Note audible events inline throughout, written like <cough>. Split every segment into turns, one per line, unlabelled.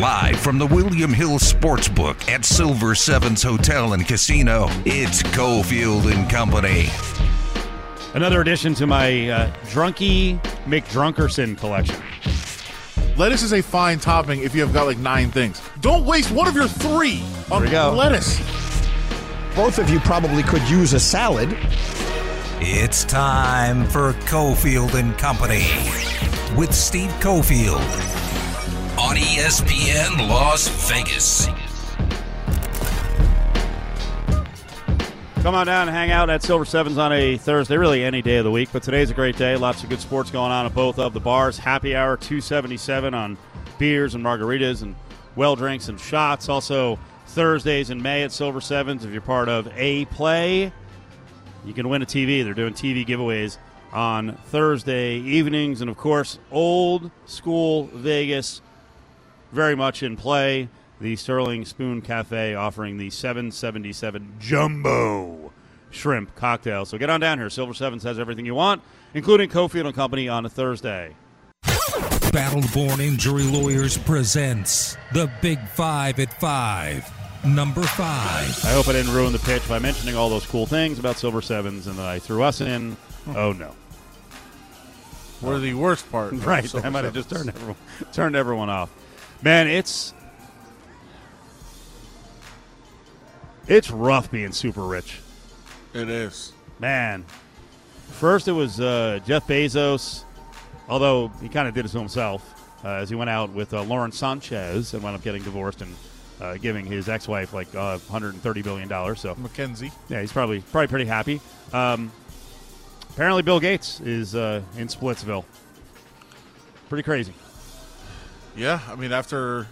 Live from the William Hill Sportsbook at Silver Sevens Hotel and Casino, it's Cofield and Company.
Another addition to my uh, Drunky McDrunkerson collection.
Lettuce is a fine topping if you have got like nine things. Don't waste one of your three on
go.
lettuce.
Both of you probably could use a salad.
It's time for Cofield and Company with Steve Cofield on ESPN Las Vegas.
Come on down and hang out at Silver Sevens on a Thursday, really any day of the week. But today's a great day. Lots of good sports going on at both of the bars. Happy hour 277 on beers and margaritas and well drinks and shots. Also, Thursdays in May at Silver Sevens. If you're part of A Play, you can win a TV. They're doing TV giveaways on Thursday evenings. And of course, old school Vegas very much in play. The Sterling Spoon Cafe offering the 777 Jumbo Shrimp Cocktail. So get on down here. Silver Sevens has everything you want, including Cofield and Company on a Thursday.
Battleborn Injury Lawyers presents the Big Five at Five. Number five.
I hope I didn't ruin the pitch by mentioning all those cool things about Silver Sevens and that I threw us in. Oh, oh no!
We're the worst part. <laughs>
Right,
Silver
I might have just turned everyone turned everyone off. Man, it's it's rough being super rich.
It is.
Man, first it was uh, Jeff Bezos, although he kind of did it to himself uh, as he went out with uh, Lauren Sanchez and wound up getting divorced and uh, giving his ex-wife like uh, 130 billion dollars. So
Mackenzie.
yeah, he's probably probably pretty happy. Um, apparently, Bill Gates is uh, in Splitsville. Pretty crazy.
Yeah, I mean after,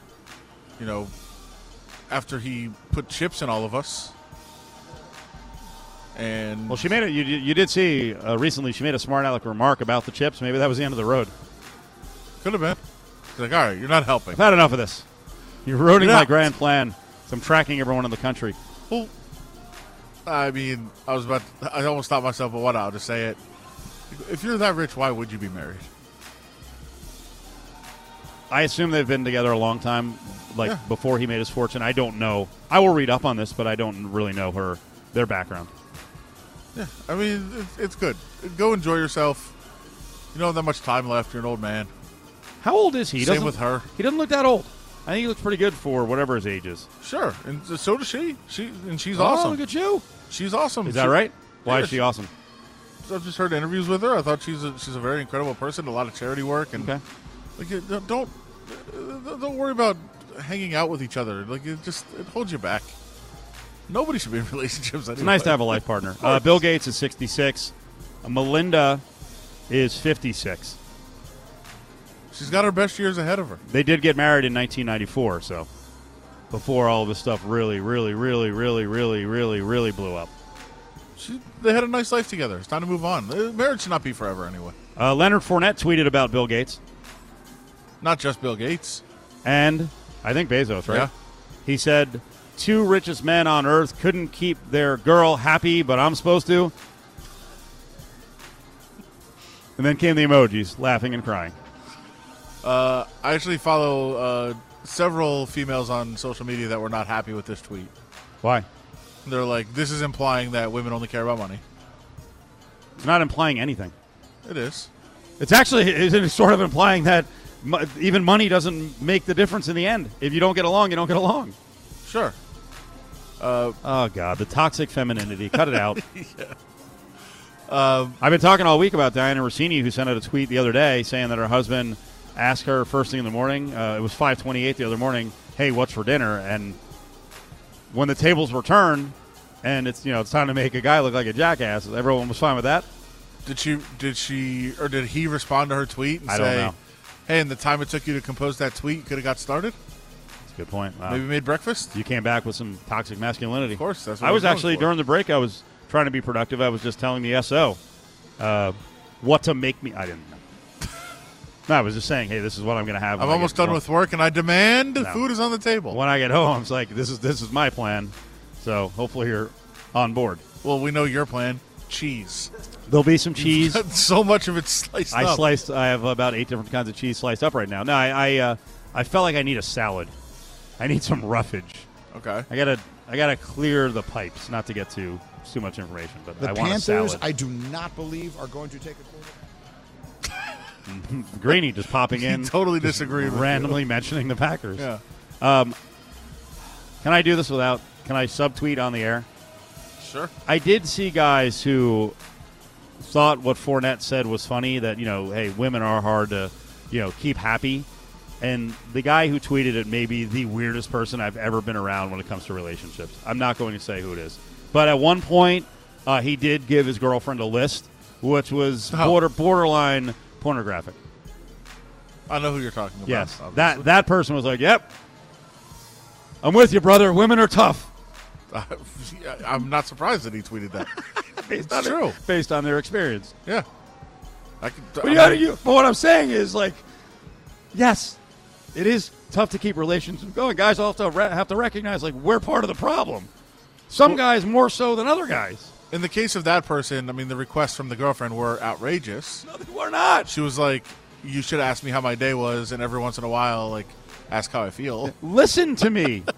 you know, after he put chips in all of us, and
Well, she made it. You, you did see uh, recently. She made a smart aleck remark about the chips. Maybe that was the end of the road.
could have been. She's like, all right, you're not helping.
I've had enough of this. You're ruining my grand plan. So I'm tracking everyone in the country.
Well, I mean, I was about. I almost stopped myself, but what? I'll just say it. If you're that rich, why would you be married?
I assume they've been together a long time, like
Yeah.
before he made his fortune. I don't know. I will read up on this, but I don't really know her their background.
Yeah, I mean, it's, it's good. Go enjoy yourself. You don't have that much time left. You're an old man.
How old is he? he
Same with her.
He doesn't look that old. I think he looks pretty good for whatever his age is.
Sure, and so does she. She and she's
Oh,
awesome.
look at you.
She's awesome.
Is that
She-
right? Why
Yeah,
is she
she-
awesome?
I've just heard interviews with her. I thought she's a, she's a very incredible person. A lot of charity work and
Okay.
Like don't uh, don't worry about hanging out with each other. Like it just it holds you back. Nobody should be in <laughs> relationships. Anyway.
It's nice to have a life partner. Uh, Bill Gates is 66. Uh, Melinda is 56.
She's got her best years ahead of her.
They did get married in 1994, so before all this stuff really, really, really, really, really, really, really blew up.
She, they had a nice life together. It's time to move on. Uh, Marriage should not be forever anyway.
Uh, Leonard Fournette tweeted about Bill Gates
Not just Bill Gates.
and I think Bezos, right?
Yeah.
He said, Two richest men on earth couldn't keep their girl happy, but I'm supposed to. And then came the emojis, laughing and crying.
Uh, I actually follow uh, several females on social media that were not happy with this tweet.
Why?
They're like, "This is implying that women only care about money."
It's not implying anything.
It is.
It's actually it's sort of implying that even money doesn't make the difference in the end. If you don't get along, you don't get along.
Sure.
Oh God, the toxic femininity. Cut it out. <laughs> I've been talking all week about Dianna Russini, who sent out a tweet the other day saying that her husband asked her first thing in the morning. Uh, it was five twenty-eight the other morning. Hey, what's for dinner? And when the tables were turned, and it's you know it's time to make a guy look like a jackass. Everyone was fine with that.
Did she? Did she? Or did he respond to her tweet and
I don't
say,
know.
"Hey, in the time it took you to compose that tweet, you could have got started.
That's a good point. Wow.
Maybe made breakfast."
you came back with some toxic masculinity.
Of course, that's what
I was actually
for.
during the break. I was trying to be productive. I was just telling the SO uh, what to make me. I didn't know. <laughs> no, I was just saying, hey, this is what I'm going to have.
I'm almost done
home.
with work, and I demand
No.
food is on the table.
When I get home, I was like, this is this is my plan. So hopefully you're on board.
Well, we know your plan. Cheese.
There'll be some cheese. <laughs>
so much of it sliced
I
up.
sliced. I have about eight different kinds of cheese sliced up right now. No, I I, uh, I felt like I need a salad. I need some roughage.
Okay.
I gotta I gotta clear the pipes, not to get too too much information, but
The
I want a
Panthers,
salad.
I do not believe, are going to take a quarterback. <laughs>
Greeny just popping <laughs> in,
totally disagreed with you.
randomly mentioning the Packers.
Yeah.
Can I do this without? Can I subtweet on the air?
Sure.
I did see guys who thought what Fournette said was funny. That you know, hey, women are hard to, you know, keep happy. And the guy who tweeted it may be the weirdest person I've ever been around when it comes to relationships. I'm not going to say who it is, but at one point, uh, he did give his girlfriend a list, which was
Oh.
border borderline pornographic.
I know who you're talking about.
Yes,
obviously.
that that person was like, "Yep, I'm with you, brother. Women are tough." <laughs>
I'm not surprised that he tweeted that. <laughs>
Based
It's true.
based on their experience.
yeah. I could,
But, you gotta, you, but what I'm saying is, like, yes, it is tough to keep relations going. Guys all have to, re- have to recognize, like, we're part of the problem. Some guys more so than other guys.
in the case of that person, I mean, the requests from the girlfriend were outrageous.
No, they were not.
She was like, "You should ask me how my day was, and every once in a while, like, ask how I feel."
Listen to me. <laughs>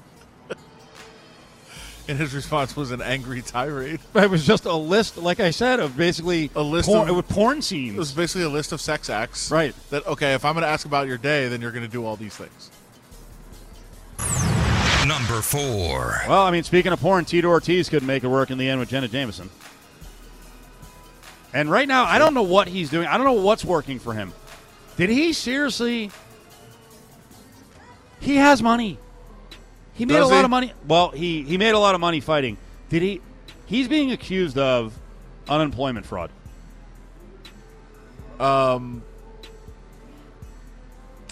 And his response was an angry tirade.
it was just a list, like I said, of basically
A list
porn,
of-
with porn scenes.
It was basically a list of sex acts.
Right.
That okay, if I'm going to ask about your day, then you're going to do all these things.
Number four.
Well, I mean, speaking of porn, Tito Ortiz could make it work in the end with Jenna Jameson. And right now, I don't know what he's doing. I don't know what's working for him. Did he seriously? He has money. He made
Does
a lot
he?
of money. Well, he he made a lot of money fighting. Did he? He's being accused of unemployment fraud.
Um,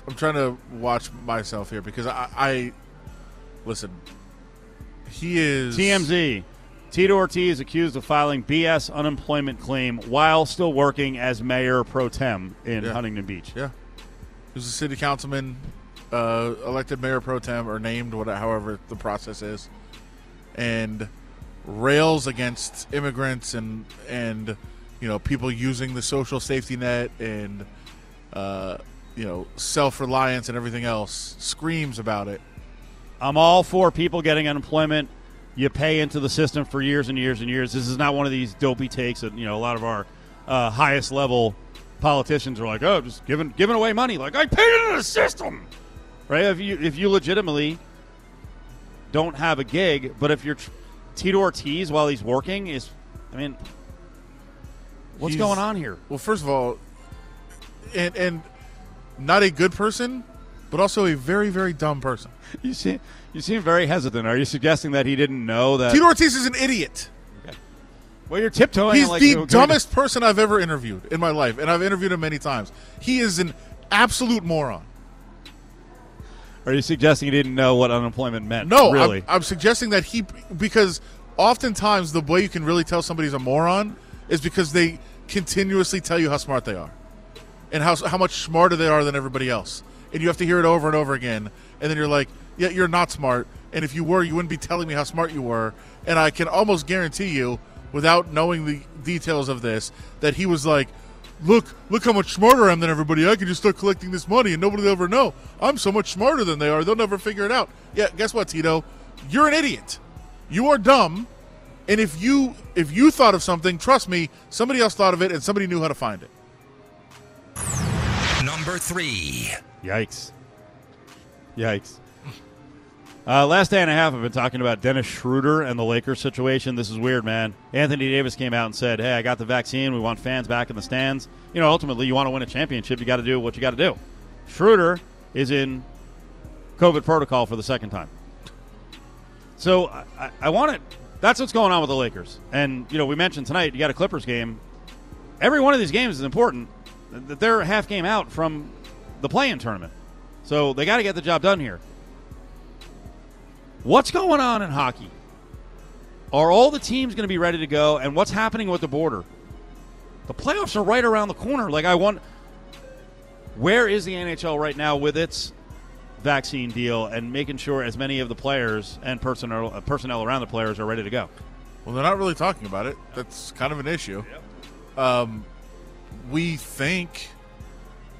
I'm trying to watch myself here because I, I listen. He is
TMZ. Tito Ortiz accused of filing BS unemployment claim while still working as mayor pro tem in
Yeah.
Huntington Beach.
Yeah, he was a city councilman, uh, elected mayor pro tem or named, whatever, however the process is, and rails against immigrants and and you know people using the social safety net and uh, you know self reliance and everything else. Screams about it.
I'm all for people getting unemployment. You pay into the system for years and years and years. This is not one of these dopey takes that you know a lot of our uh, highest level politicians are like, oh, just giving giving away money. Like I paid into the system, right? If you if you legitimately don't have a gig, but if you're Tito Ortiz while he's working is, I mean, what's
He's-
going on here?
Well, first of all, and and not a good person, but also a very very dumb person. <laughs>
You seem you seem very hesitant. Are you suggesting that he didn't know that?
Tito Ortiz is an idiot.
well, you're tiptoeing.
He's
like,
the dumbest person I've ever interviewed in my life, and I've interviewed him many times. He is an absolute moron.
Are you suggesting he didn't know what unemployment meant?
No,
really.
I'm, I'm suggesting that he because oftentimes the way you can really tell somebody's a moron is because they continuously tell you how smart they are and how how much smarter they are than everybody else, and you have to hear it over and over again, and then you're like, yeah, you're not smart, and if you were, you wouldn't be telling me how smart you were, and I can almost guarantee you, without knowing the details of this, that he was like. Look! Look how much smarter I am than everybody. I can just start collecting this money, and nobody will ever know. I'm so much smarter than they are. They'll never figure it out. Yeah, guess what, Tito? You're an idiot. You are dumb. And if you if you thought of something, trust me, somebody else thought of it, and somebody knew how to find it.
Number three.
Yikes. Yikes. Uh, last day and a half, I've been talking about Dennis Schroeder and the Lakers situation. This is weird, man. Anthony Davis came out and said, Hey, I got the vaccine. We want fans back in the stands. You know, ultimately, you want to win a championship, you got to do what you got to do. Schroeder is in COVID protocol for the second time. So I, I, I want it. That's what's going on with the Lakers. And, you know, we mentioned tonight, you got a Clippers game. Every one of these games is important. Th- They're half game out from the play in tournament. So they got to get the job done here. What's going on in hockey? Are all the teams going to be ready to go? And what's happening with the border? The playoffs are right around the corner. Like, I want. Where is the NHL right now with its vaccine deal and making sure as many of the players and personnel, uh, personnel around the players are ready to go?
Well, they're not really talking about it. That's kind of an issue. Um, we think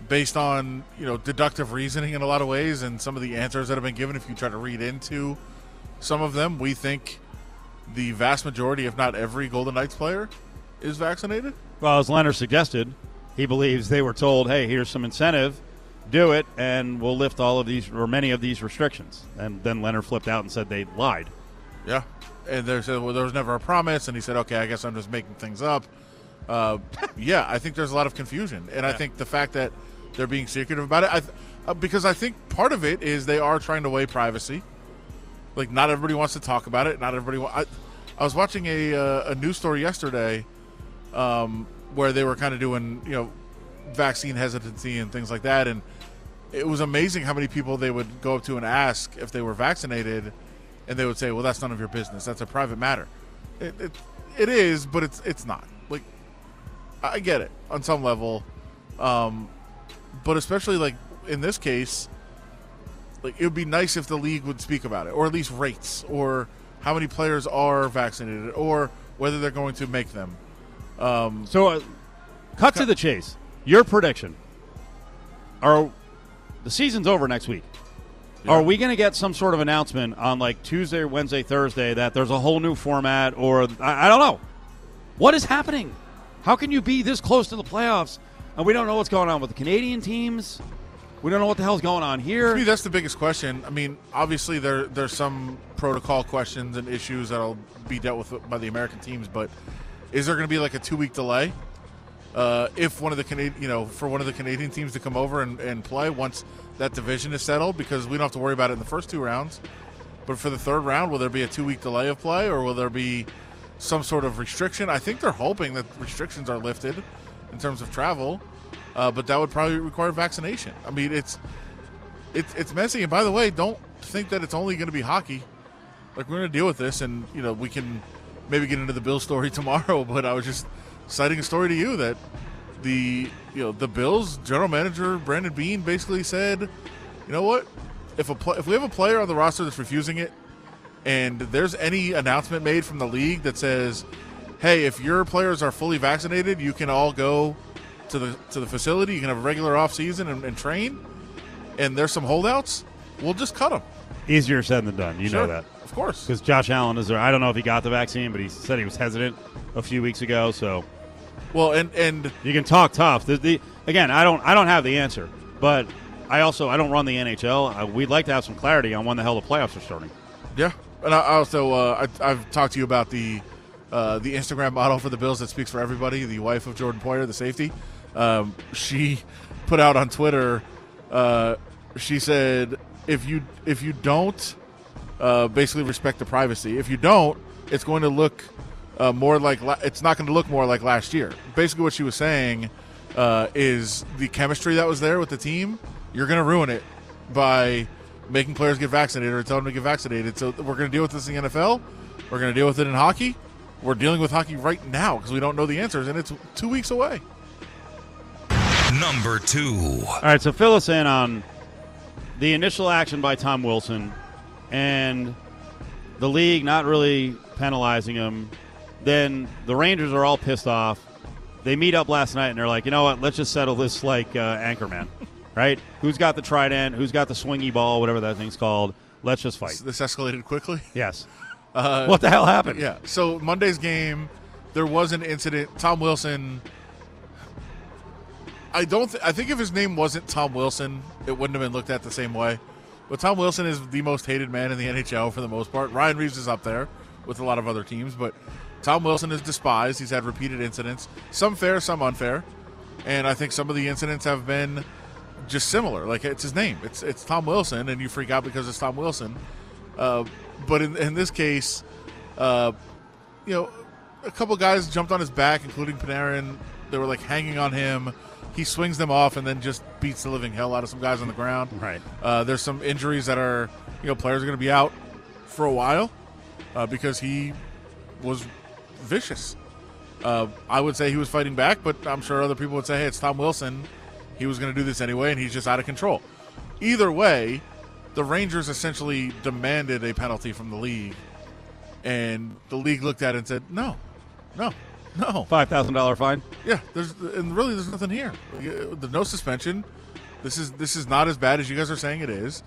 based on you know deductive reasoning in a lot of ways, and some of the answers that have been given. If you try to read into some of them, we think the vast majority, if not every, Golden Knights player is vaccinated.
Well, as Lehner suggested, he believes they were told, "Hey, here's some incentive, do it, and we'll lift all of these or many of these restrictions." And then Lehner flipped out and said they lied.
Yeah, and they said, "Well, there was never a promise," and he said, "Okay, I guess I'm just making things up." Uh, <laughs> yeah, I think there's a lot of confusion, and I think the fact that they're being secretive about it, I uh, because I think part of it is they are trying to weigh privacy. Like, not everybody wants to talk about it. Not everybody. Wa- I, I was watching a uh, a news story yesterday, um, where they were kind of doing you know vaccine hesitancy and things like that, and it was amazing how many people they would go up to and ask if they were vaccinated, and they would say, "Well, that's none of your business. That's a private matter." It, it, it is, but it's it's not. Like, I get it on some level, um, but especially like in this case, like it would be nice if the league would speak about it, or at least rates, or how many players are vaccinated, or whether they're going to make them. Um,
So, uh, cut to the chase. Your prediction: Are the season's over next week? Are we going to get some sort of announcement on like Tuesday, Wednesday, Thursday that there's a whole new format, or I, I don't know? What is happening? How can you be this close to the playoffs and we don't know what's going on with the Canadian teams? We don't know what the hell's going on
To me,
here.
that's the biggest question. I mean, obviously there there's some protocol questions and issues that'll be dealt with by the American teams, but is there going to be like a two week delay uh, if one of the Canadian, you know, for one of the Canadian teams to come over and, and play once that division is settled? Because we don't have to worry about it in the first two rounds, but for the third round, will there be a two week delay of play, or will there be some sort of restriction? I think they're hoping that restrictions are lifted in terms of travel, uh, but that would probably require vaccination. I mean, it's it's it's messy. And by the way, don't think that it's only going to be hockey. Like we're going to deal with this, and you know we can maybe get into the Bill story <laughs> tomorrow. But I was just citing a story to you that the you know the Bills general manager Brandon Beane basically said, you know what, if a pl- if we have a player on the roster that's refusing it, and there's any announcement made from the league that says, hey, if your players are fully vaccinated, you can all go to the to the facility. You can have a regular off season and, and train and there's some holdouts, we'll just cut them.
Easier said than done. You know that.
of course.
Because Josh Allen is there. I don't know if he got the vaccine, but he said he was hesitant a few weeks ago. So
Well, and and
you can talk tough. The, the, again, I don't I don't have the answer, but I also I don't run the NHL. Uh, we'd like to have some clarity on when the hell the playoffs are starting.
yeah, and I I also uh, I, I've talked to you about the uh, the Instagram model for the Bills that speaks for everybody. The wife of Jordan Poyer, the safety, um, she put out on Twitter. Uh, she said, "If you if you don't uh, basically respect the privacy, if you don't, it's going to look uh, more like la- it's not going to look more like last year." Basically, what she was saying uh, is the chemistry that was there with the team. You're going to ruin it by making players get vaccinated or telling them to get vaccinated. So we're going to deal with this in the NFL. We're going to deal with it in hockey. We're dealing with hockey right now because we don't know the answers, and it's two weeks away.
Number two.
All right, so fill us in on the initial action by Tom Wilson and the league not really penalizing him. Then the Rangers are all pissed off. They meet up last night and they're like, you know what? Let's just settle this like uh, Anchorman, <laughs> right? Who's got the trident? Who's got the swingy ball? Whatever that thing's called. Let's just fight.
This escalated quickly.
Yes. Uh, what the hell happened?
Yeah. So Monday's game, there was an incident. Tom Wilson. I don't. Th- I think if his name wasn't Tom Wilson, it wouldn't have been looked at the same way. But Tom Wilson is the most hated man in the <laughs> NHL for the most part. Ryan Reaves is up there with a lot of other teams, but Tom Wilson is despised. He's had repeated incidents, some fair, some unfair, and I think some of the incidents have been just similar. Like it's his name. It's it's Tom Wilson, and you freak out because it's Tom Wilson. Uh, but in, in this case, uh, you know, a couple guys jumped on his back, including Panarin. They were like hanging on him. He swings them off and then just beats the living hell out of some guys on the ground.
Right.
Uh, there's some injuries that are, you know, players are going to be out for a while uh, because he was vicious. Uh, I would say he was fighting back, but I'm sure other people would say, hey, it's Tom Wilson. He was going to do this anyway, and he's just out of control. Either way, the Rangers essentially demanded a penalty from the league, and the league looked at it and said, no, no. No.
Five thousand dollar fine.
Yeah, there's and really there's nothing here. There's no suspension. This is this is not as bad as you guys are saying it is,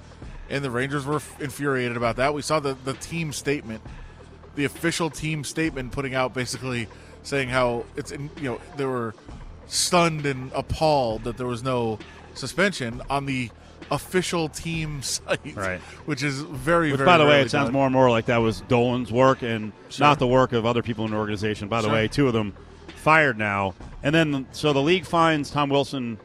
and the Rangers were infuriated about that. We saw the the team statement, the official team statement, putting out basically saying how it's in, you know they were stunned and appalled that there was no suspension on the official team <laughs> site,
Right.
Which is very,
Which,
very
by the way, it sounds
done.
more and more like that was Dolan's work and
Sure.
not the work of other people in the organization. By the
Sure.
way, two of them fired now, and then so the league fines Tom Wilson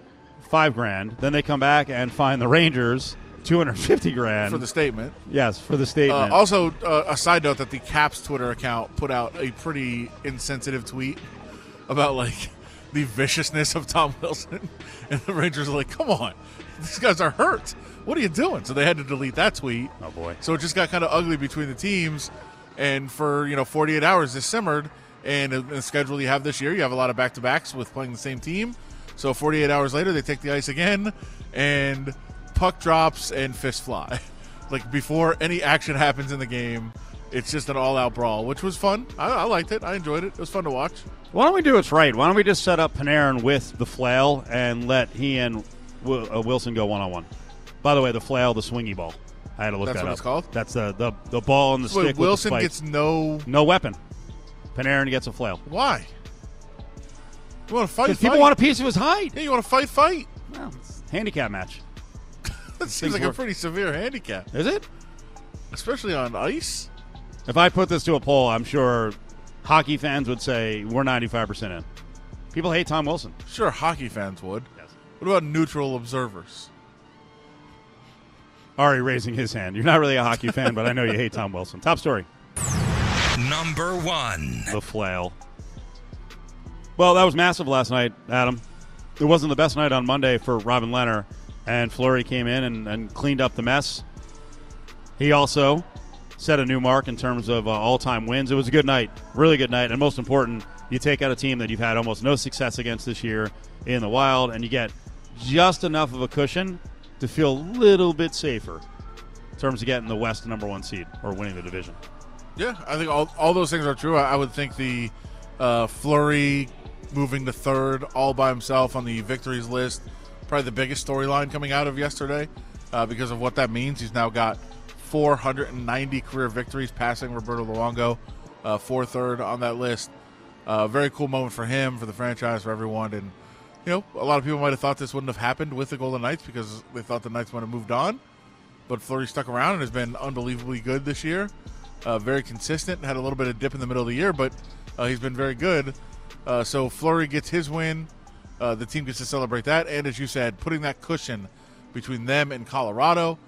five grand. Then they come back and fine the Rangers two hundred fifty grand
for the statement.
yes for the
Uh,
statement.
also, uh, a side note that the Caps Twitter account put out a pretty insensitive tweet about like <laughs> the viciousness of Tom Wilson, <laughs> and the Rangers are like, "Come on, <laughs> these guys are hurt. What are you doing?" So they had to delete that tweet.
oh boy.
So it just got kind of ugly between the teams, and for you know 48 hours this simmered. And the schedule you have this year, you have a lot of back to backs with playing the same team. So 48 hours later, they take the ice again, and puck drops and fists fly. <laughs> like before any action happens in the game, it's just an all out brawl, which was fun. I, I liked it. I enjoyed it. It was fun to watch.
Why don't we do what's right? Why don't we just set up Panarin with the flail and let he and Uh, Wilson go one on one? By the way, the flail, the swingy ball. I had to look
That's
that
what
up.
it's called?
That's the the, the ball and the
Wait,
stick.
Wilson
with the
gets no.
no weapon. Panarin gets a flail.
Why? You want to fight?
People want a piece of his hide.
Yeah, you want to fight? Fight.
Well, it's a handicap match. <laughs>
That seems like a
work.
pretty severe handicap,
Is it?
especially on ice.
If I put this to a poll, I'm sure hockey fans would say we're 95% in. People hate Tom Wilson.
Sure, hockey fans would.
Yes.
What about neutral observers?
Ari raising his hand. You're not really a hockey fan, but I know you hate Tom Wilson. Top story.
Number one.
the flail. Well, that was massive last night, Adam. It wasn't the best night on Monday for Robin Lehner, and Fleury came in and, and cleaned up the mess. He also set a new mark in terms of uh, all-time wins. It was a good night, really good night, and most important, you take out a team that you've had almost no success against this year in the Wild, and you get just enough of a cushion to feel a little bit safer in terms of getting the West number one seed or winning the division.
Yeah, I think all, all those things are true. I, I would think the uh, Fleury moving to third all by himself on the victories list, probably the biggest storyline coming out of yesterday uh, because of what that means. He's now got 490 career victories, passing Roberto Luongo uh, for third on that list. Uh, very cool moment for him, for the franchise, for everyone. And, you know, a lot of people might have thought this wouldn't have happened with the Golden Knights because they thought the Knights might have moved on. But Fleury stuck around and has been unbelievably good this year. Uh, very consistent. Had a little bit of dip in the middle of the year, but uh, he's been very good. Uh, so Fleury gets his win. Uh, the team gets to celebrate that, and as you said, putting that cushion between them and Colorado.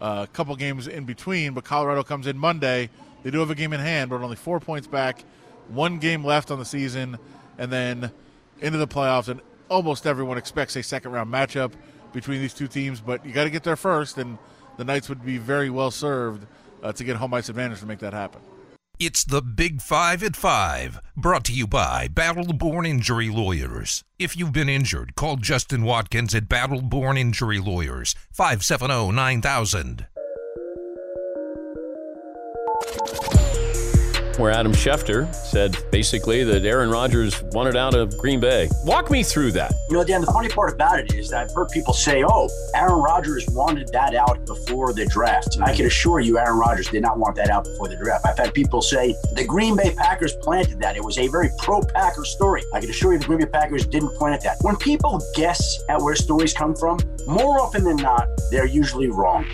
Uh, a couple games in between, but Colorado comes in Monday. They do have a game in hand, but only four points back. One game left on the season, and then into the playoffs. And almost everyone expects a second round matchup between these two teams, but you got to get there first, and the Knights would be very well served uh, to get home ice advantage to make that happen.
It's the Big Five at Five, brought to you by Battleborn Injury Lawyers. If you've been injured, call Justin Watkins at Battleborn Injury Lawyers, 570 9000.
Where Adam Schefter said basically that Aaron Rodgers wanted out of Green Bay. Walk me through that.
You know, Dan, the funny part about it is that I've heard people say, oh, Aaron Rodgers wanted that out before the draft. And I can assure you, Aaron Rodgers did not want that out before the draft. I've had people say the Green Bay Packers planted that. It was a very pro Packer story. I can assure you, the Green Bay Packers didn't plant that. When people guess at where stories come from, more often than not, they're usually wrong.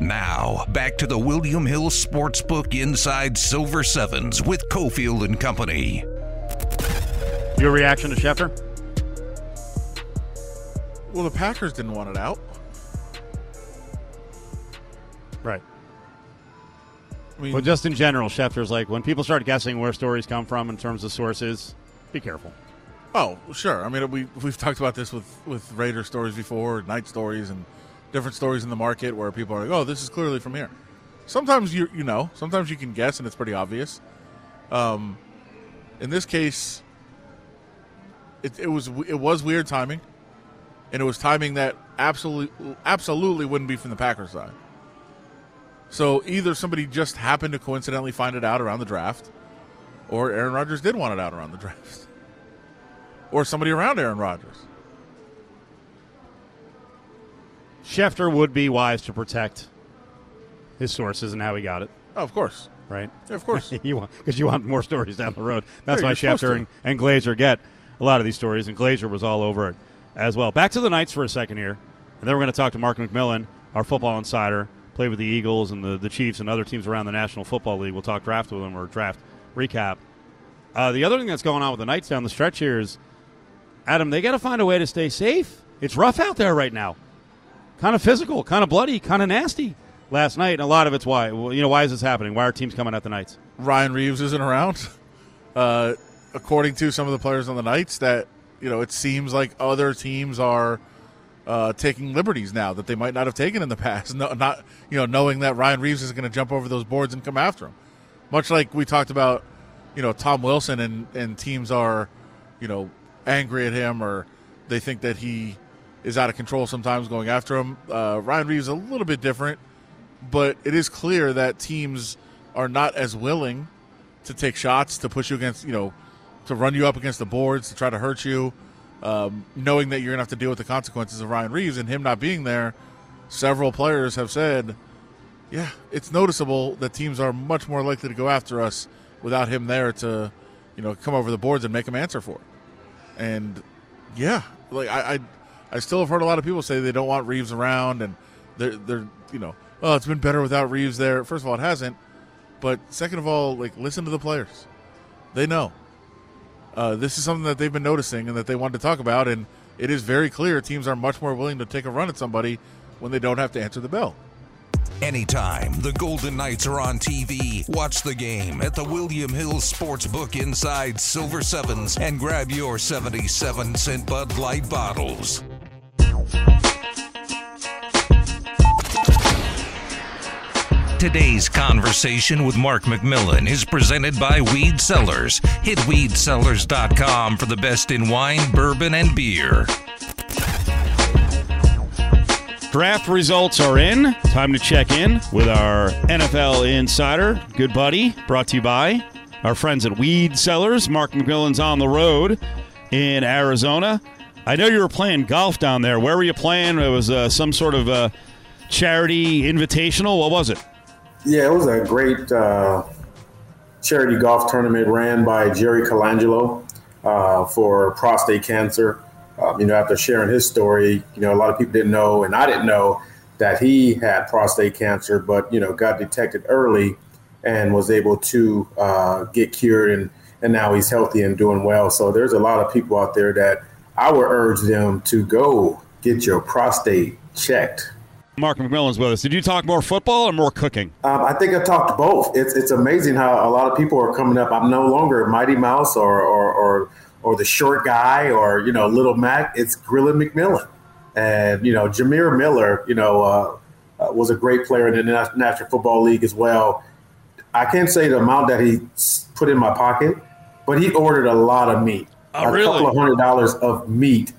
Now, back to the William Hill Sportsbook Inside Silver Sevens with Cofield and Company.
Your reaction to Schefter?
Well, the Packers didn't want it out.
Right.
I mean,
Well, just in general, Schefter's like when people start guessing where stories come from in terms of sources, be careful.
oh, sure. I mean, we we've talked about this with with Raider stories before, Knight stories, and different stories in the market where people are like, "Oh, this is clearly from here." Sometimes you you know, sometimes you can guess, and it's pretty obvious. Um, in this case, it, it was it was weird timing, and it was timing that absolutely absolutely wouldn't be from the Packers side. So either somebody just happened to coincidentally find it out around the draft, or Aaron Rodgers did want it out around the <laughs> draft, or somebody around Aaron Rodgers.
Schefter would be wise to protect his sources and how he got it,
Oh, of course,
right?
yeah, of course. <laughs>
you want because you want more stories down the road. That's
Yeah,
why Schefter and, and Glazer get a lot of these stories, and Glazer was all over it as well. Back to the Knights for a second here, and then we're going to talk to Mark McMillian, our football insider, played with the Eagles and the, the Chiefs and other teams around the National Football League. We'll talk draft with him or draft recap. Uh, the other thing that's going on with the Knights down the stretch here is, Adam, they got to find a way to stay safe. It's rough out there right now kind of physical, kind of bloody, kind of nasty last night. And a lot of it's why. You know, why is this happening? Why are teams coming at the Knights?
Ryan Reaves isn't around. <laughs> Uh, according to some of the players on the Knights, that you know, it seems like other teams are uh, taking liberties now that they might not have taken in the <laughs> past. No, not you know, knowing that Ryan Reaves is going to jump over those boards and come after him. Much like we talked about, you know, Tom Wilson and and teams are, you know, angry at him or they think that he is out of control sometimes going after him. Uh, Ryan Reaves is a little bit different, but it is clear that teams are not as willing to take shots to push you against, you know, to run you up against the boards to try to hurt you, um, knowing that you're to have to deal with the consequences of Ryan Reaves and him not being there. Several players have said, yeah, it's noticeable that teams are much more likely to go after us without him there to, you know, come over the boards and make him answer for it. And yeah, like I, I, I still have heard a lot of people say they don't want Reaves around, and they're they're you know, oh, it's been better without Reaves there. First of all, it hasn't, but second of all, like listen to the players, they know. Uh, this is something that they've been noticing and that they wanted to talk about, and it is very clear teams are much more willing to take a run at somebody when they don't have to answer the bell.
Anytime the Golden Knights are on TV, watch the game at the William Hill Sportsbook inside Silver Sevens and grab your 77 cent Bud Light bottles. Today's conversation with Mark McMillian is presented by Weed Cellars. Hit weedsellers.com for the best in wine, bourbon, and beer.
Draft results are in. Time to check in with our NFL insider, good buddy, brought to you by our friends at Weed Cellars. Mark McMillian's on the road in Arizona. I know you were playing golf down there. Where were you playing? It was uh, some sort of uh, charity invitational. What was it?
Yeah, it was a great uh, charity golf tournament ran by Jerry Colangelo uh, for prostate cancer. Um, you know, after sharing his story, you know, a lot of people didn't know, and I didn't know that he had prostate cancer, but you know, got detected early and was able to uh, get cured, and and now he's healthy and doing well. So there's a lot of people out there that I would urge them to go get your prostate checked.
Mark McMillian's with us. Did you talk more football or more cooking?
Um, I think I talked both. It's it's amazing how a lot of people are coming up. I'm no longer Mighty Mouse or or or, or the short guy or you know Little Mac. It's Grilla McMillian, and you know Jamir Miller. You know uh, uh, was a great player in the National Football League as well. I can't say the amount that he put in my pocket, but he ordered a lot of meat.
Oh,
a
really?
couple of hundred dollars of meat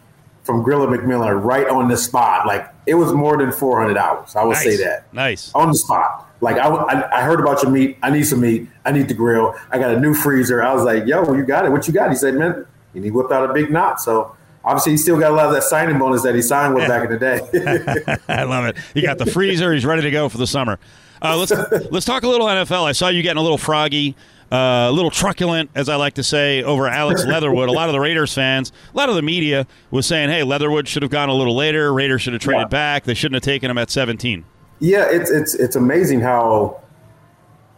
from Grilla McMillian right on the spot. Like it was more than four hundred dollars. I would say that
Nice.
on the spot. Like I, I, I heard about your meat. I need some meat. I need the grill. I got a new freezer. I was like, yo, you got it. What you got? He said, man, and he whipped out a big knot. So obviously, he still got a lot of that signing bonus that he signed with back in the day. <laughs>
I love it. He got the <laughs> freezer. He's ready to go for the summer. Uh, let's let's talk a little NFL. I saw you getting a little froggy, a little truculent, as I like to say, over Alex <laughs> Leatherwood. A lot of the Raiders fans, a lot of the media was saying, "Hey, Leatherwood should have gone a little later. Raiders should have traded
Yeah.
back. They shouldn't have taken him at 17."
yeah, it's it's it's amazing how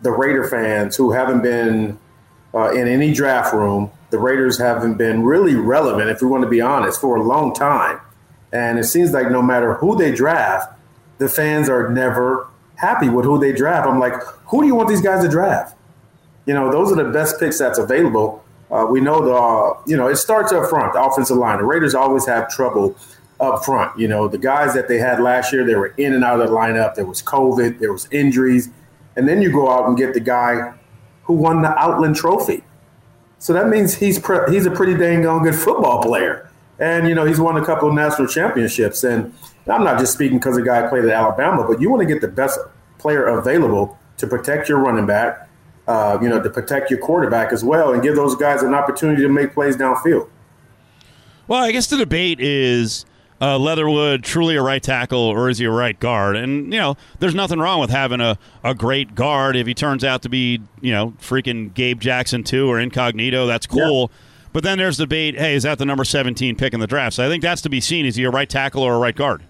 the Raider fans who haven't been uh, in any draft room, the Raiders haven't been really relevant, if we want to be honest, for a long time. And it seems like no matter who they draft, the fans are never happy with who they draft. I'm like, who do you want these guys to draft? You know, those are the best picks that's available. Uh, we know the, uh, you know, it starts up front, the offensive line. The Raiders always have trouble up front. You know, the guys that they had last year, they were in and out of the lineup. There was COVID, there was injuries. And then you go out and get the guy who won the Outland Trophy. So that means he's pre- he's a pretty dang good football player. And, you know, he's won a couple of national championships. And I'm not just speaking because the guy played at Alabama, but you want to get the best player available to protect your running back uh, you know, to protect your quarterback as well and give those guys an opportunity to make plays downfield.
Well, I guess the debate is uh, Leatherwood truly a right tackle or is he a right guard? And, you know, there's nothing wrong with having a, a great guard. If he turns out to be, you know, freaking Gabe Jackson too or incognito, that's cool. Yeah. But then there's the debate hey, is that the number 17 pick in the draft? So I think that's to be seen. Is he a right tackle or a right guard?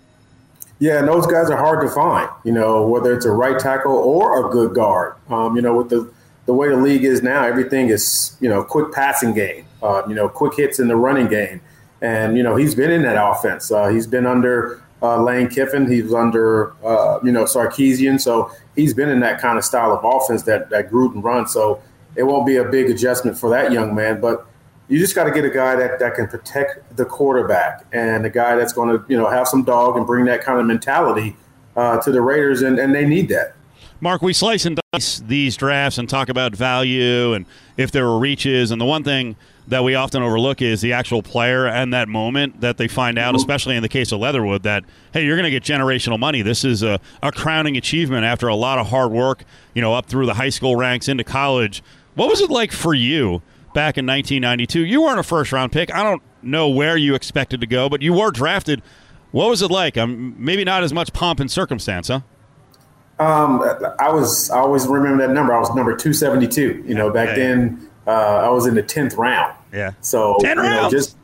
Yeah, and those guys are hard to find, you know, whether it's a right tackle or a good guard. Um, you know, with the, the way the league is now, everything is, you know, quick passing game, uh, you know, quick hits in the running game. And, you know, he's been in that offense. Uh, he's been under uh, Lane Kiffin. he's under, uh, you know, Sarkisian. So he's been in that kind of style of offense that, that Gruden runs. So it won't be a big adjustment for that young man. But you just got to get a guy that, that can protect the quarterback and a guy that's going to, you know, have some dog and bring that kind of mentality uh, to the Raiders. And, and they need that.
Mark, we slice and dice these drafts and talk about value and if there are reaches. And the one thing – that we often overlook is the actual player and that moment that they find out, mm-hmm. especially in the case of Leatherwood, that, hey, you're going to get generational money. This is a, a crowning achievement after a lot of hard work, you know, up through the high school ranks into college. What was it like for you back in 1992? You weren't a first round pick. I don't know where you expected to go, but you were drafted. What was it like? Um, maybe not as much pomp and circumstance, huh?
Um, I was. I always remember that number. I was number two seventy two. You know, back then uh, I was in the tenth round.
Yeah.
So
ten rounds.
Know, just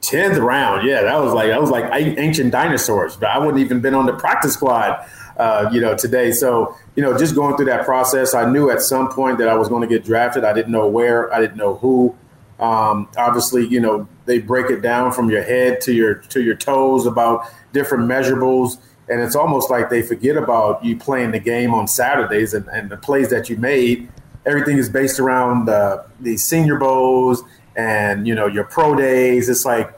tenth round. Yeah, that was like that was like ancient dinosaurs. But I wouldn't even been on the practice squad. Uh, you know, today. So, you know, just going through that process, I knew at some point that I was going to get drafted. I didn't know where, I didn't know who. Um, obviously, you know, they break it down from your head to your to your toes about different measurables, and it's almost like they forget about you playing the game on Saturdays and, and the plays that you made everything is based around the, the senior bowls and you know your pro days. It's like,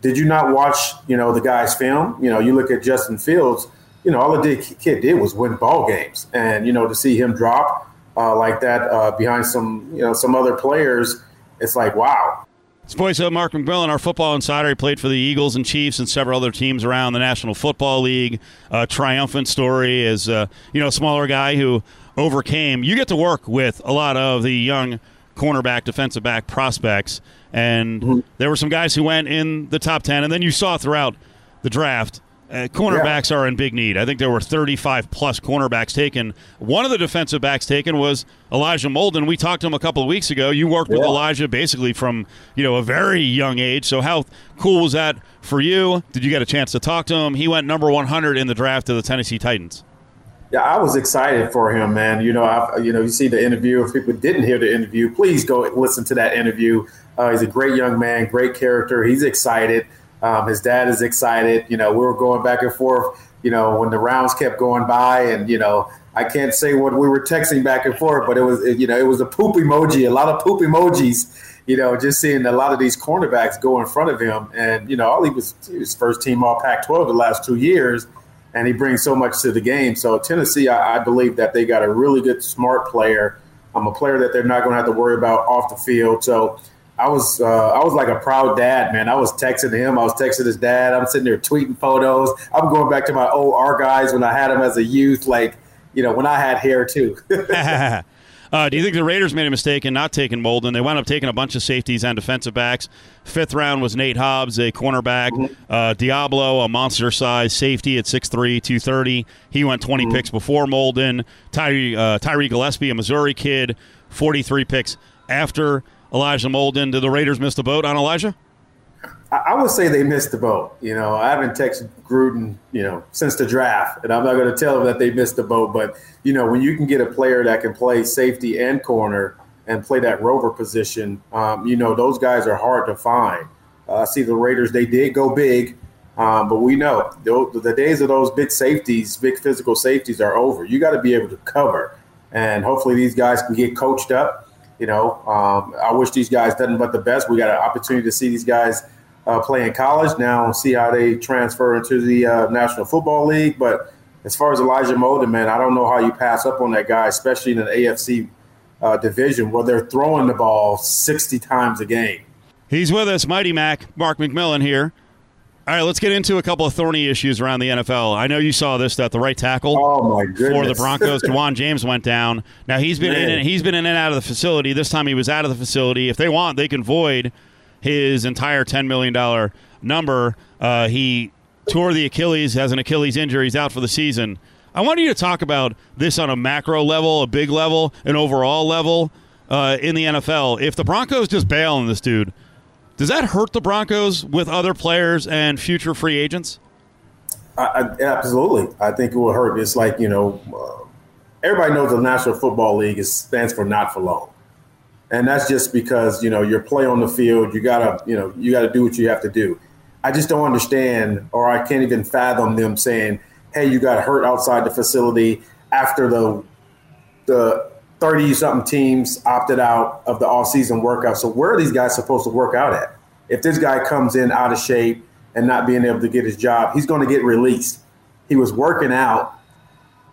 did you not watch you know the guy's film? You know, you look at Justin Fields. You know, all the kid did was win ball games, and you know to see him drop uh, like that uh, behind some you know some other players, it's like wow.
Sports of Mark McMillian, our football insider. He played for the Eagles and Chiefs and several other teams around the National Football League. A triumphant story as uh, you know, a smaller guy who overcame. You get to work with a lot of the young cornerback, defensive back prospects, and mm-hmm. there were some guys who went in the top 10, and then you saw throughout the draft. Uh, cornerbacks yeah. are in big need. I think there were 35 plus cornerbacks taken. One of the defensive backs taken was Elijah Molden. We talked to him a couple of weeks ago. You worked yeah. with Elijah basically from you know a very young age. So how cool was that for you? Did you get a chance to talk to him? He went number 100 in the draft to the Tennessee Titans.
Yeah, I was excited for him, man. You know, I, you know, you see the interview. If people didn't hear the interview, please go listen to that interview. Uh, he's a great young man, great character. He's excited. Um, his dad is excited. You know, we were going back and forth. You know, when the rounds kept going by, and you know, I can't say what we were texting back and forth, but it was, you know, it was a poop emoji, a lot of poop emojis. You know, just seeing a lot of these cornerbacks go in front of him, and you know, all he was, he was first team All Pac-12 the last two years and he brings so much to the game. So Tennessee, I, I believe that they got a really good, smart player. I'm a player that they're not going to have to worry about off the field. So I was uh, I was like a proud dad, man. I was texting him. I was texting his dad. I'm sitting there tweeting photos. I'm going back to my old R guys when I had him as a youth, like you know when I had hair too. <laughs> <laughs>
Uh, do you think the Raiders made a mistake in not taking Molden? They wound up taking a bunch of safeties and defensive backs. Fifth round was Nate Hobbs, a cornerback. Mm-hmm. Uh, Deablo, a monster size safety at 6'3", 230. He went 20 mm-hmm. picks before Molden. Tyree, uh, Tyree Gillespie, a Missouri kid, 43 picks after Elijah Molden. Did the Raiders miss the boat on Elijah?
I would say they missed the boat. You know, I haven't texted Gruden, you know, since the draft, and I'm not going to tell them that they missed the boat. But you know, when you can get a player that can play safety and corner and play that rover position, um, you know, those guys are hard to find. Uh, see the Raiders; they did go big, um, but we know the, the days of those big safeties, big physical safeties, are over. You got to be able to cover, and hopefully these guys can get coached up. You know, um, I wish these guys nothing but the best. We got an opportunity to see these guys uh, play in college. Now see how they transfer into the uh, National Football League. But as far as Elijah Molden, man, I don't know how you pass up on that guy, especially in an AFC uh, division where they're throwing the ball 60 times a game.
He's with us, Mighty Mac, Mark McMillian here. All right, let's get into a couple of thorny issues around the NFL. I know you saw this that the right tackle
Oh
for the Broncos, <laughs> Ja'Wuan James went down. Now he's been in and he's been in and out of the facility. This time he was out of the facility. If they want, they can void his entire ten million dollar number. Uh, he tore the Achilles, has an Achilles injury. He's out for the season. I want you to talk about this on a macro level, a big level, an overall level uh, in the NFL. If the Broncos just bail on this dude, does that hurt the Broncos with other players and future free agents?
I, I, absolutely. I think it will hurt. It's like, you know, uh, everybody knows the National Football League is, stands for not for long. And that's just because, you know, your play on the field, you gotta, you know, you gotta do what you have to do. I just don't understand, or I can't even fathom them saying, "Hey, you got hurt outside the facility after the the thirty something teams opted out of the off season workout." So where are these guys supposed to work out at? If this guy comes in out of shape and not being able to get his job, he's going to get released. He was working out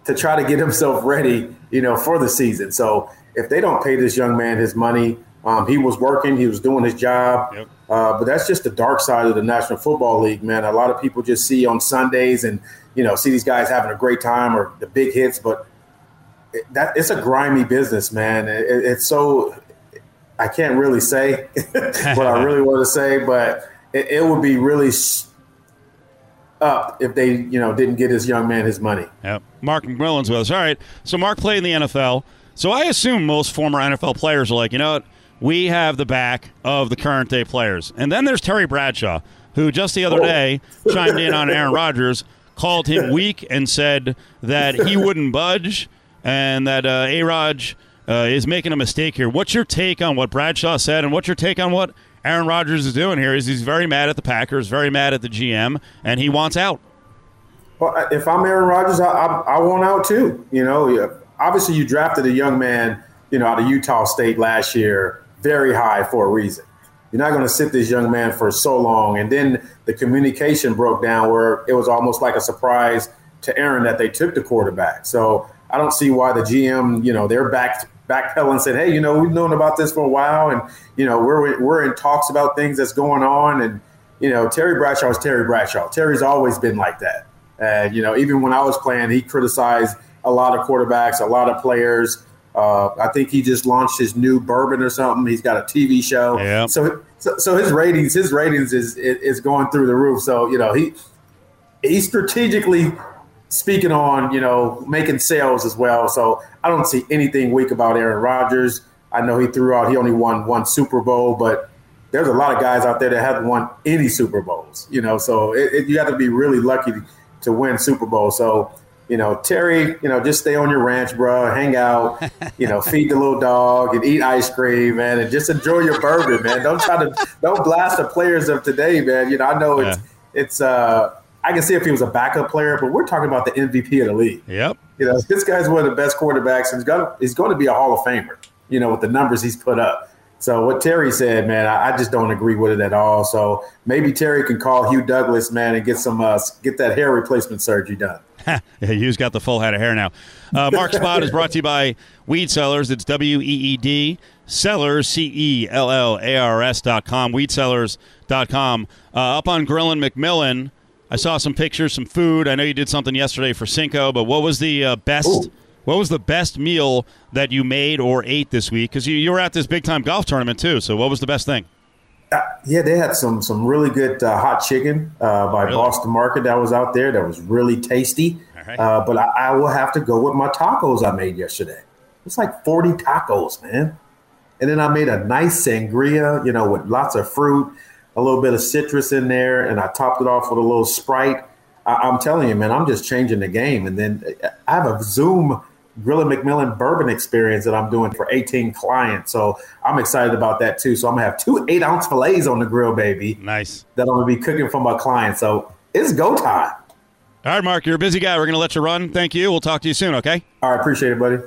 to try to get <laughs> himself ready, you know, for the season. So if they don't pay this young man his money, um, he was working, he was doing his job.
Yep.
Uh, but that's just the dark side of the National Football League, man. A lot of people just see on Sundays and you know see these guys having a great time or the big hits, but it, that it's a grimy business, man. It, it- it's so I can't really say <laughs> what I <laughs> really want to say, but it, it would be really up if they you know didn't get this young man his money.
Yep. Mark McMillian's with us. All right. So Mark played in the NFL. So I assume most former NFL players are like, you know what? We have the back of the current day players. And then there's Terry Bradshaw, who just the other oh. day chimed in on Aaron Rodgers, called him <laughs> weak, and said that he wouldn't budge and that uh, A-Rod uh, is making a mistake here. What's your take on what Bradshaw said, and what's your take on what Aaron Rodgers is doing here? Is he's very mad at the Packers, very mad at the GM, and he wants out.
Well, if I'm Aaron Rodgers, I, I, I want out too. You know, obviously you drafted a young man, you know, out of Utah State last year, very high for a reason. You're not going to sit this young man for so long, and then the communication broke down where it was almost like a surprise to Aaron that they took the quarterback. So I don't see why the GM, you know, they're back backpedaling and said, hey, you know, we've known about this for a while, and you know, we're we're in talks about things that's going on, and you know, Terry Bradshaw is Terry Bradshaw. Terry's always been like that. And, you know, even when I was playing, he criticized a lot of quarterbacks, a lot of players. Uh, I think he just launched his new bourbon or something. He's got a TV show.
Yeah.
So, so, so his ratings, his ratings is, is is going through the roof. So, you know, he he strategically speaking on, you know, making sales as well. So I don't see anything weak about Aaron Rodgers. I know he threw out, he only won one Super Bowl, but there's a lot of guys out there that haven't won any Super Bowls, you know, so it, it, you have to be really lucky to win Super Bowl. So, you know, Terry, you know, just stay on your ranch, bro. Hang out, you know, <laughs> feed the little dog and eat ice cream, man, and just enjoy your bourbon, man. Don't try to don't blast the players of today, man. You know, I know it's
Yeah.
it's uh I can see if he was a backup player, but we're talking about the MVP of the league.
Yep.
You know, this guy's one of the best quarterbacks, and he's going he's going to be a Hall of Famer. You know, with the numbers he's put up. So what Terry said, man, I, I just don't agree with it at all. So maybe Terry can call Hugh Douglas, man, and get some uh, get that hair replacement surgery done. <laughs>
yeah, Hugh's got the full head of hair now. Uh, Mark <laughs> Spot is brought to you by Weed Cellars. It's W E E D Sellers, C E L L A R S dot com, weedcellars dot com. Uh, up on Grillin' McMillian, I saw some pictures, some food. I know you did something yesterday for Cinco, but what was the uh, best?
Ooh.
What was the best meal that you made or ate this week? Because you, you were at this big time golf tournament too. So what was the best thing?
Uh, yeah, they had some some really good uh, hot chicken uh, by
Really?
Boston Market that was out there. That was really tasty.
Right.
Uh, but I, I will have to go with my tacos I made yesterday. It's like forty tacos, man. And then I made a nice sangria, you know, with lots of fruit, a little bit of citrus in there, and I topped it off with a little Sprite. I, I'm telling you, man, I'm just changing the game. And then I have a Zoom Grilla McMillian bourbon experience that I'm doing for 18 clients. So I'm excited about that too. So I'm gonna have two eight ounce fillets on the grill, baby,
Nice.
that I'm gonna be cooking for my clients. So it's go time.
All right, Mark, you're a busy guy. We're going to let you run. Thank you. We'll talk to you soon, okay?
All right, appreciate it, buddy.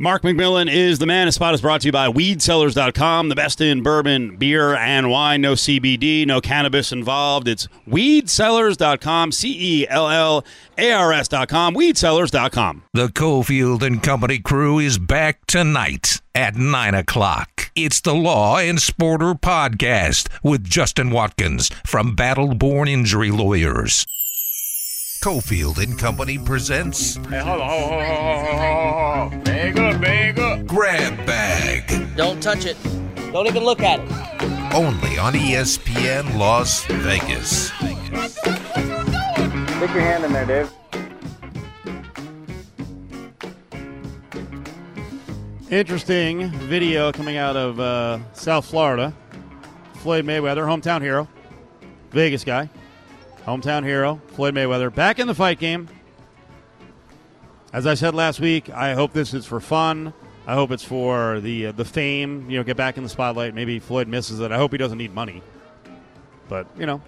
Mark McMillian is the man. His spot is brought to you by weedcellars.com, the best in bourbon, beer, and wine. No CBD, no cannabis involved. It's weedcellars.com, C E L L A R S.com, weedsellers.com.
The Cofield and Company crew is back tonight at 9 o'clock. It's the Law and Sporter Podcast with Justin Watkins from Battle Born Injury Lawyers. Cofield and Company presents
Hey, hold on, hold on, hold on,
Don't touch it. Don't even look at it.
Only on ESPN Las Vegas.
Stick your hand in there, Dave.
Interesting video coming out of uh, South Florida. Floyd Mayweather, hometown hero, Vegas guy, hometown hero, Floyd Mayweather, back in the fight game. As I said last week, I hope this is for fun. I hope it's for the uh, the fame. You know, get back in the spotlight. Maybe Floyd misses it. I hope he doesn't need money. But you know,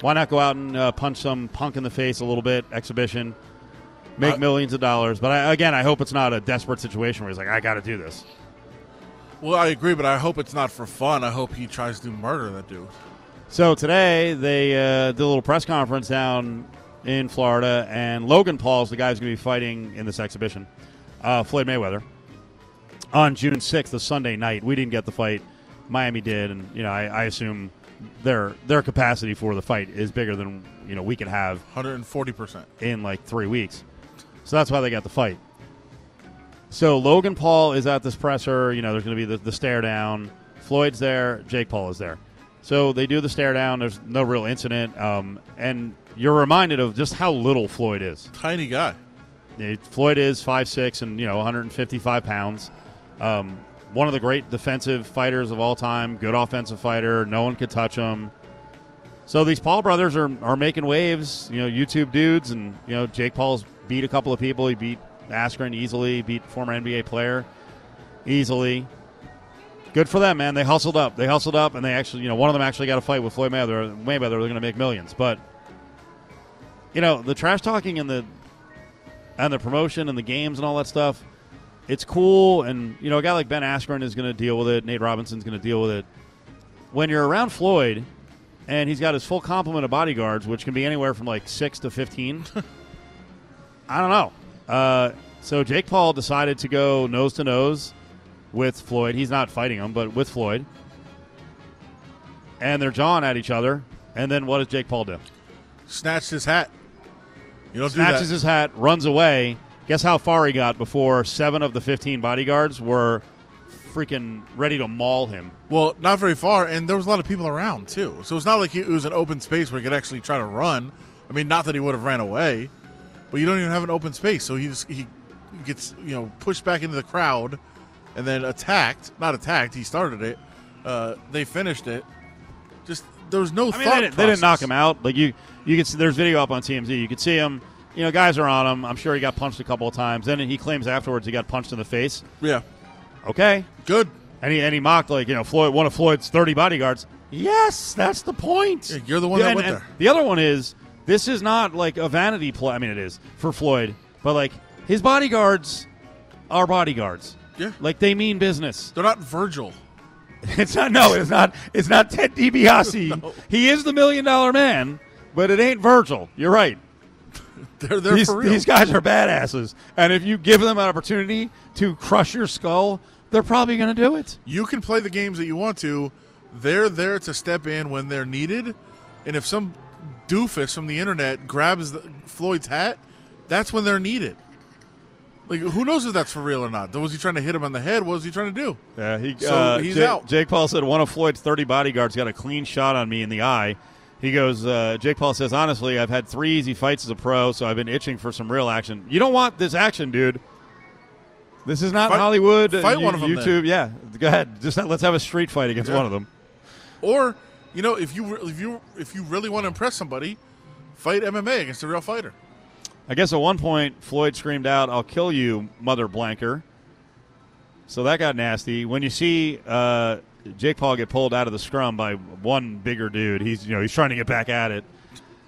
why not go out and uh, punch some punk in the face a little bit? Exhibition, make
Uh,
millions of dollars. But I, again, I hope it's not a desperate situation where he's like, I got to do this.
Well, I agree, but I hope it's not for fun. I hope he tries to murder that dude.
So today they uh, did a little press conference down in Florida, and Logan Paul's the guy who's going to be fighting in this exhibition, uh, Floyd Mayweather, on June 6th, the Sunday night. We didn't get the fight, Miami did, and you know I, I assume their their capacity for the fight is bigger than you know we could have
140%.
in like three weeks. So that's why they got the fight. So Logan Paul is at this presser. You know, there's going to be the, the stare down. Floyd's there. Jake Paul is there. So they do the stare down. There's no real incident. Um, and you're reminded of just how little Floyd is.
Tiny guy.
Floyd is five six and, you know, 155 pounds. Um, one of the great defensive fighters of all time, good offensive fighter. No one could touch him. So these Paul brothers are, are making waves, you know, YouTube dudes. And, you know, Jake Paul's beat a couple of people. He beat Askren easily, beat former NBA player easily. Good for them, man. They hustled up. They hustled up, and they actually, you know, one of them actually got a fight with Floyd Mayweather. Mayweather, they're going to make millions. But, you know, the trash talking and the and the promotion and the games and all that stuff, it's cool. And you know, a guy like Ben Askren is going to deal with it. Nate Robinson's going to deal with it. When you're around Floyd, and he's got his full complement of bodyguards, which can be anywhere from like six to fifteen. <laughs> I don't know. Uh, so Jake Paul decided to go nose to nose with Floyd. He's not fighting him, but with Floyd. And they're jawing at each other. And then what does Jake Paul do?
Snatched his hat. You don't
snatches
do that.
his hat, runs away. Guess how far he got before seven of the 15 bodyguards were freaking ready to maul him?
Well, not very far, and there was a lot of people around too. So it's not like he, it was an open space where he could actually try to run. I mean, not that he would have ran away, but you don't even have an open space. So he just, he gets you know pushed back into the crowd, and then attacked. Not attacked. He started it. Uh, they finished it. Just there was no
I mean,
thought.
they didn't, they didn't knock him out. Like you, you can see there's video up on TMZ. You could see him. You know, guys are on him. I'm sure he got punched a couple of times. Then he claims afterwards he got punched in the face.
Yeah,
Okay,
good.
and he and he mocked like you know Floyd, one of Floyd's 30 bodyguards. Yes, that's the point.
Yeah, you're the one that
and-
went
and
there.
The other one is this is not like a vanity play. I mean, it is for Floyd, but like his bodyguards are bodyguards.
Yeah.
like they mean business.
They're not Virgil. <laughs>
It's not. No, it's not. It's not Ted DiBiase. <laughs> He is the million dollar man, but it ain't Virgil. You're right. <laughs>
They're there
These,
for real.
these guys are badasses, and if you give them an opportunity to crush your skull, they're probably going to do it.
you can play the games that you want to. They're there to step in when they're needed. And if some doofus from the internet grabs the, Floyd's hat, that's when they're needed. Like, who knows if that's for real or not? Was he trying to hit him on the head? What was he trying to do?
Yeah, he,
So
uh,
he's
Jake,
out.
Jake Paul said one of Floyd's 30 bodyguards got a clean shot on me in the eye. He goes, uh, Jake Paul says, honestly, I've had three easy fights as a pro, so I've been itching for some real action. You don't want this action, dude. This is not
Fight-
Hollywood. uh,
fight one of 'em then.
YouTube, yeah. Go ahead. Just let's have a street fight against
Yeah.
one of them.
Or, you know, if you re- if you if you really want to impress somebody, fight MMA against a real fighter.
I guess at one point Floyd screamed out, "I'll kill you, mother blanker." So that got nasty. When you see uh, Jake Paul get pulled out of the scrum by one bigger dude, he's you know he's trying to get back at it.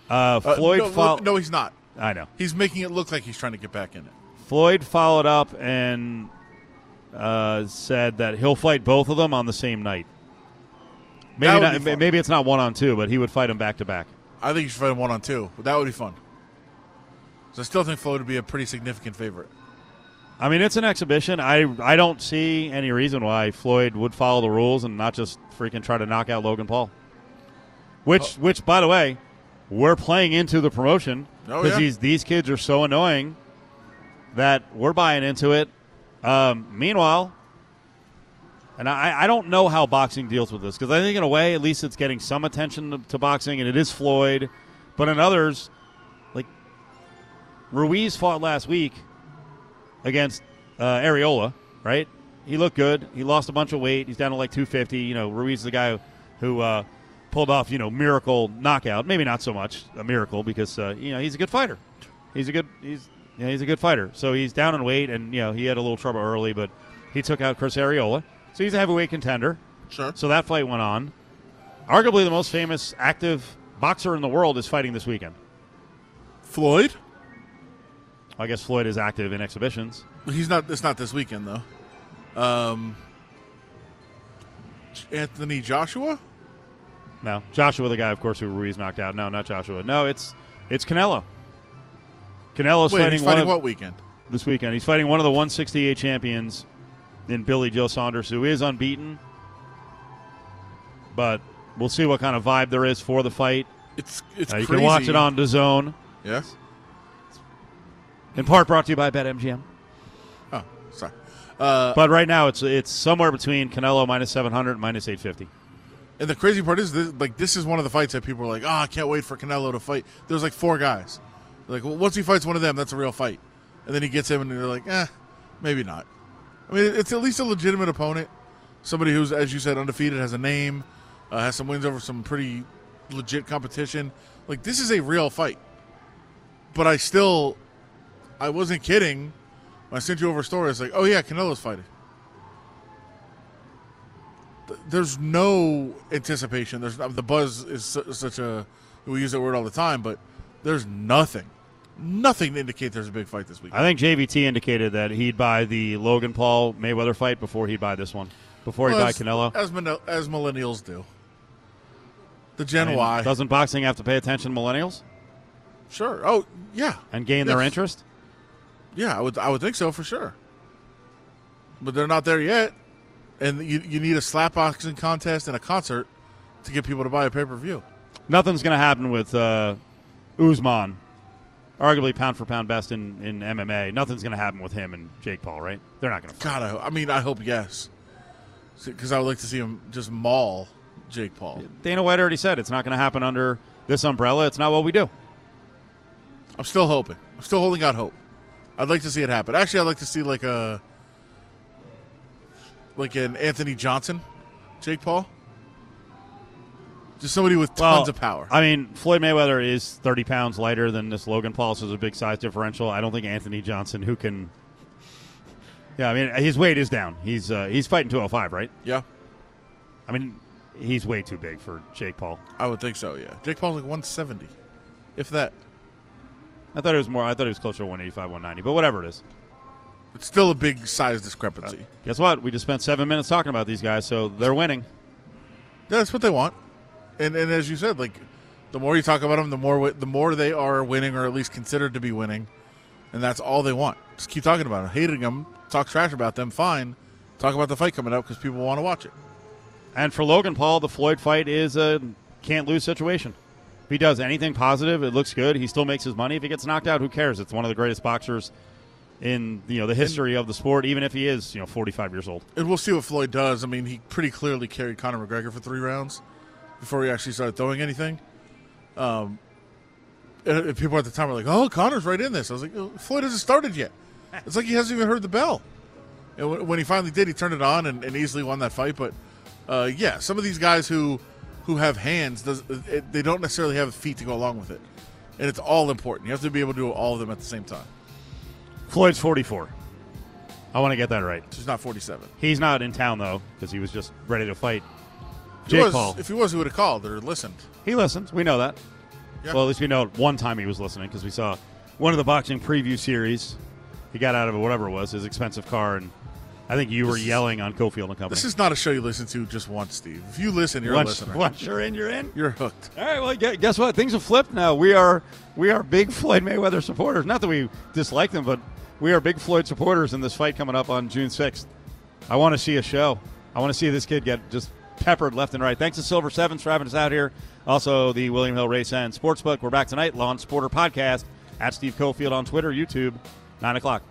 Uh,
Uh,
Floyd,
no,
fol-
no, he's not.
I know.
He's making it look like he's trying to get back in it.
Floyd followed up and uh, said that he'll fight both of them on the same night. Maybe not, maybe it's not one on two, but he would fight them back to back.
I think you should fight him one on two. That would be fun. So I still think Floyd would be a pretty significant favorite.
I mean, it's an exhibition. I I don't see any reason why Floyd would follow the rules and not just freaking try to knock out Logan Paul. Which,
Oh.
which, by the way, we're playing into the promotion
Oh,
because
yeah.
these these kids are so annoying that we're buying into it. Um, meanwhile, and I, I don't know how boxing deals with this because I think in a way, at least it's getting some attention to, to boxing, and it is Floyd. But in others, like Ruiz fought last week against uh, Arreola, right? He looked good. He lost a bunch of weight. He's down to like 250. You know, Ruiz is the guy who uh, pulled off, you know, miracle knockout. Maybe not so much a miracle because uh, you know he's a good fighter. He's a good he's yeah, he's a good fighter. So he's down in weight, and you know he had a little trouble early, but he took out Chris Arreola. So he's a heavyweight contender.
Sure.
So that fight went on. Arguably the most famous active boxer in the world is fighting this weekend.
Floyd?
I guess Floyd is active in exhibitions.
He's not. It's not this weekend though. Um, Anthony Joshua.
No, Joshua, the guy, of course, who Ruiz knocked out. No, not Joshua. No, it's it's Canelo. Canelo's
Wait,
fighting,
fighting
of-
what weekend?
this weekend. He's fighting one of the 168 champions in Billy Joe Saunders, who is unbeaten. But we'll see what kind of vibe there is for the fight.
It's it's
Uh, you
crazy.
can watch it on DAZN.
Yes.
In part brought to you by BetMGM.
Oh, sorry. Uh,
But right now it's it's somewhere between Canelo minus 700 and minus 850.
and the crazy part is, this, like, this is one of the fights that people are like, "Oh, I can't wait for Canelo to fight." There's like four guys. They're like, well, once he fights one of them, that's a real fight. And then he gets him, and they're like, "Eh, maybe not." I mean, it's at least a legitimate opponent. Somebody who's, as you said, undefeated, has a name, uh, has some wins over some pretty legit competition. Like this is a real fight. But I still, I wasn't kidding. When I sent you over a story, it's like, oh yeah, Canelo's fighting. Th- There's no anticipation. There's the buzz is su- such a we use that word all the time, but there's nothing, nothing to indicate there's a big fight this week.
I think JVT indicated that he'd buy the Logan Paul Mayweather fight before he'd buy this one. Before he'd
Well,
buy
as-
Canelo.
as as millennials do. The Gen
I mean,
Y,
Doesn't boxing have to pay attention to millennials
sure. Oh yeah,
and gain their interest?
Yeah, I would I would think so for sure. But they're not there yet. And you you need a slap boxing contest and a concert to get people to buy a pay per view.
Nothing's going to happen with uh, Usman, arguably pound for pound best in, in MMA. Nothing's going to happen with him and Jake Paul, right? They're not going to.
God, I, I mean, I hope yes, because I would like to see him just maul Jake Paul.
Dana White already said it's not going to happen under this umbrella. It's not what we do.
I'm still hoping. I'm still holding out hope. I'd like to see it happen. Actually, I'd like to see like a like an Anthony Johnson, Jake Paul. Just somebody with tons
Well,
of power.
I mean, Floyd Mayweather is 30 pounds lighter than this Logan Paul, so there's a big size differential. I don't think Anthony Johnson, who can. Yeah, I mean, his weight is down. He's uh, he's fighting 205, right?
yeah,
I mean, he's way too big for Jake Paul.
I would think so. Yeah, Jake Paul's like 170, if that.
I thought it was more. I thought it was closer to 185, 190, but whatever it is.
It's still a big size discrepancy.
Uh, guess what? We just spent seven minutes talking about these guys, so they're winning.
Yeah, that's what they want. And and as you said, like the more you talk about them, the more the more they are winning, or at least considered to be winning, and that's all they want. Just keep talking about them, hating them, talk trash about them. Fine, talk about the fight coming up because people want to watch it.
And for Logan Paul, the Floyd fight is a can't lose situation. If he does anything positive, it looks good. He still makes his money. If he gets knocked out, who cares? It's one of the greatest boxers in you know the history of the sport, even if he is you know 45 years old.
And we'll see what Floyd does. I mean, he pretty clearly carried Conor McGregor for three rounds before he actually started throwing anything. Um, and people at the time were like, "Oh, Conor's right in this." I was like, "Oh, "Floyd hasn't started yet." It's like he hasn't even heard the bell. And when, when he finally did, he turned it on and, and easily won that fight. But uh, yeah, some of these guys who who have hands, does, it, they don't necessarily have feet to go along with it, and it's all important. You have to be able to do all of them at the same time.
Floyd's 44. I want to get that right.
He's not forty-seven.
He's not in town though because he was just ready to fight
If
Jake
was,
Paul.
if he was, he would have called or listened.
He listens. We know that.
Yeah.
Well, at least we know one time he was listening because we saw one of the boxing preview series. He got out of whatever it was, his expensive car, and I think you were
This
yelling on Cofield and Company.
This is not a show you listen to just once, Steve. If you listen, you're
once,
a listener.
once you're in, you're in.
You're hooked.
All right. Well, guess what? Things have flipped now. We are we are big <laughs> Floyd Mayweather supporters. Not that we dislike them, but we are big Floyd supporters in this fight coming up on June 6th. I want to see a show. I want to see this kid get just peppered left and right. Thanks to Silver Sevens for having us out here. Also, the William Hill Race and Sportsbook. We're back tonight. Lawn Sporter Podcast at Steve Cofield on Twitter, YouTube, 9 o'clock.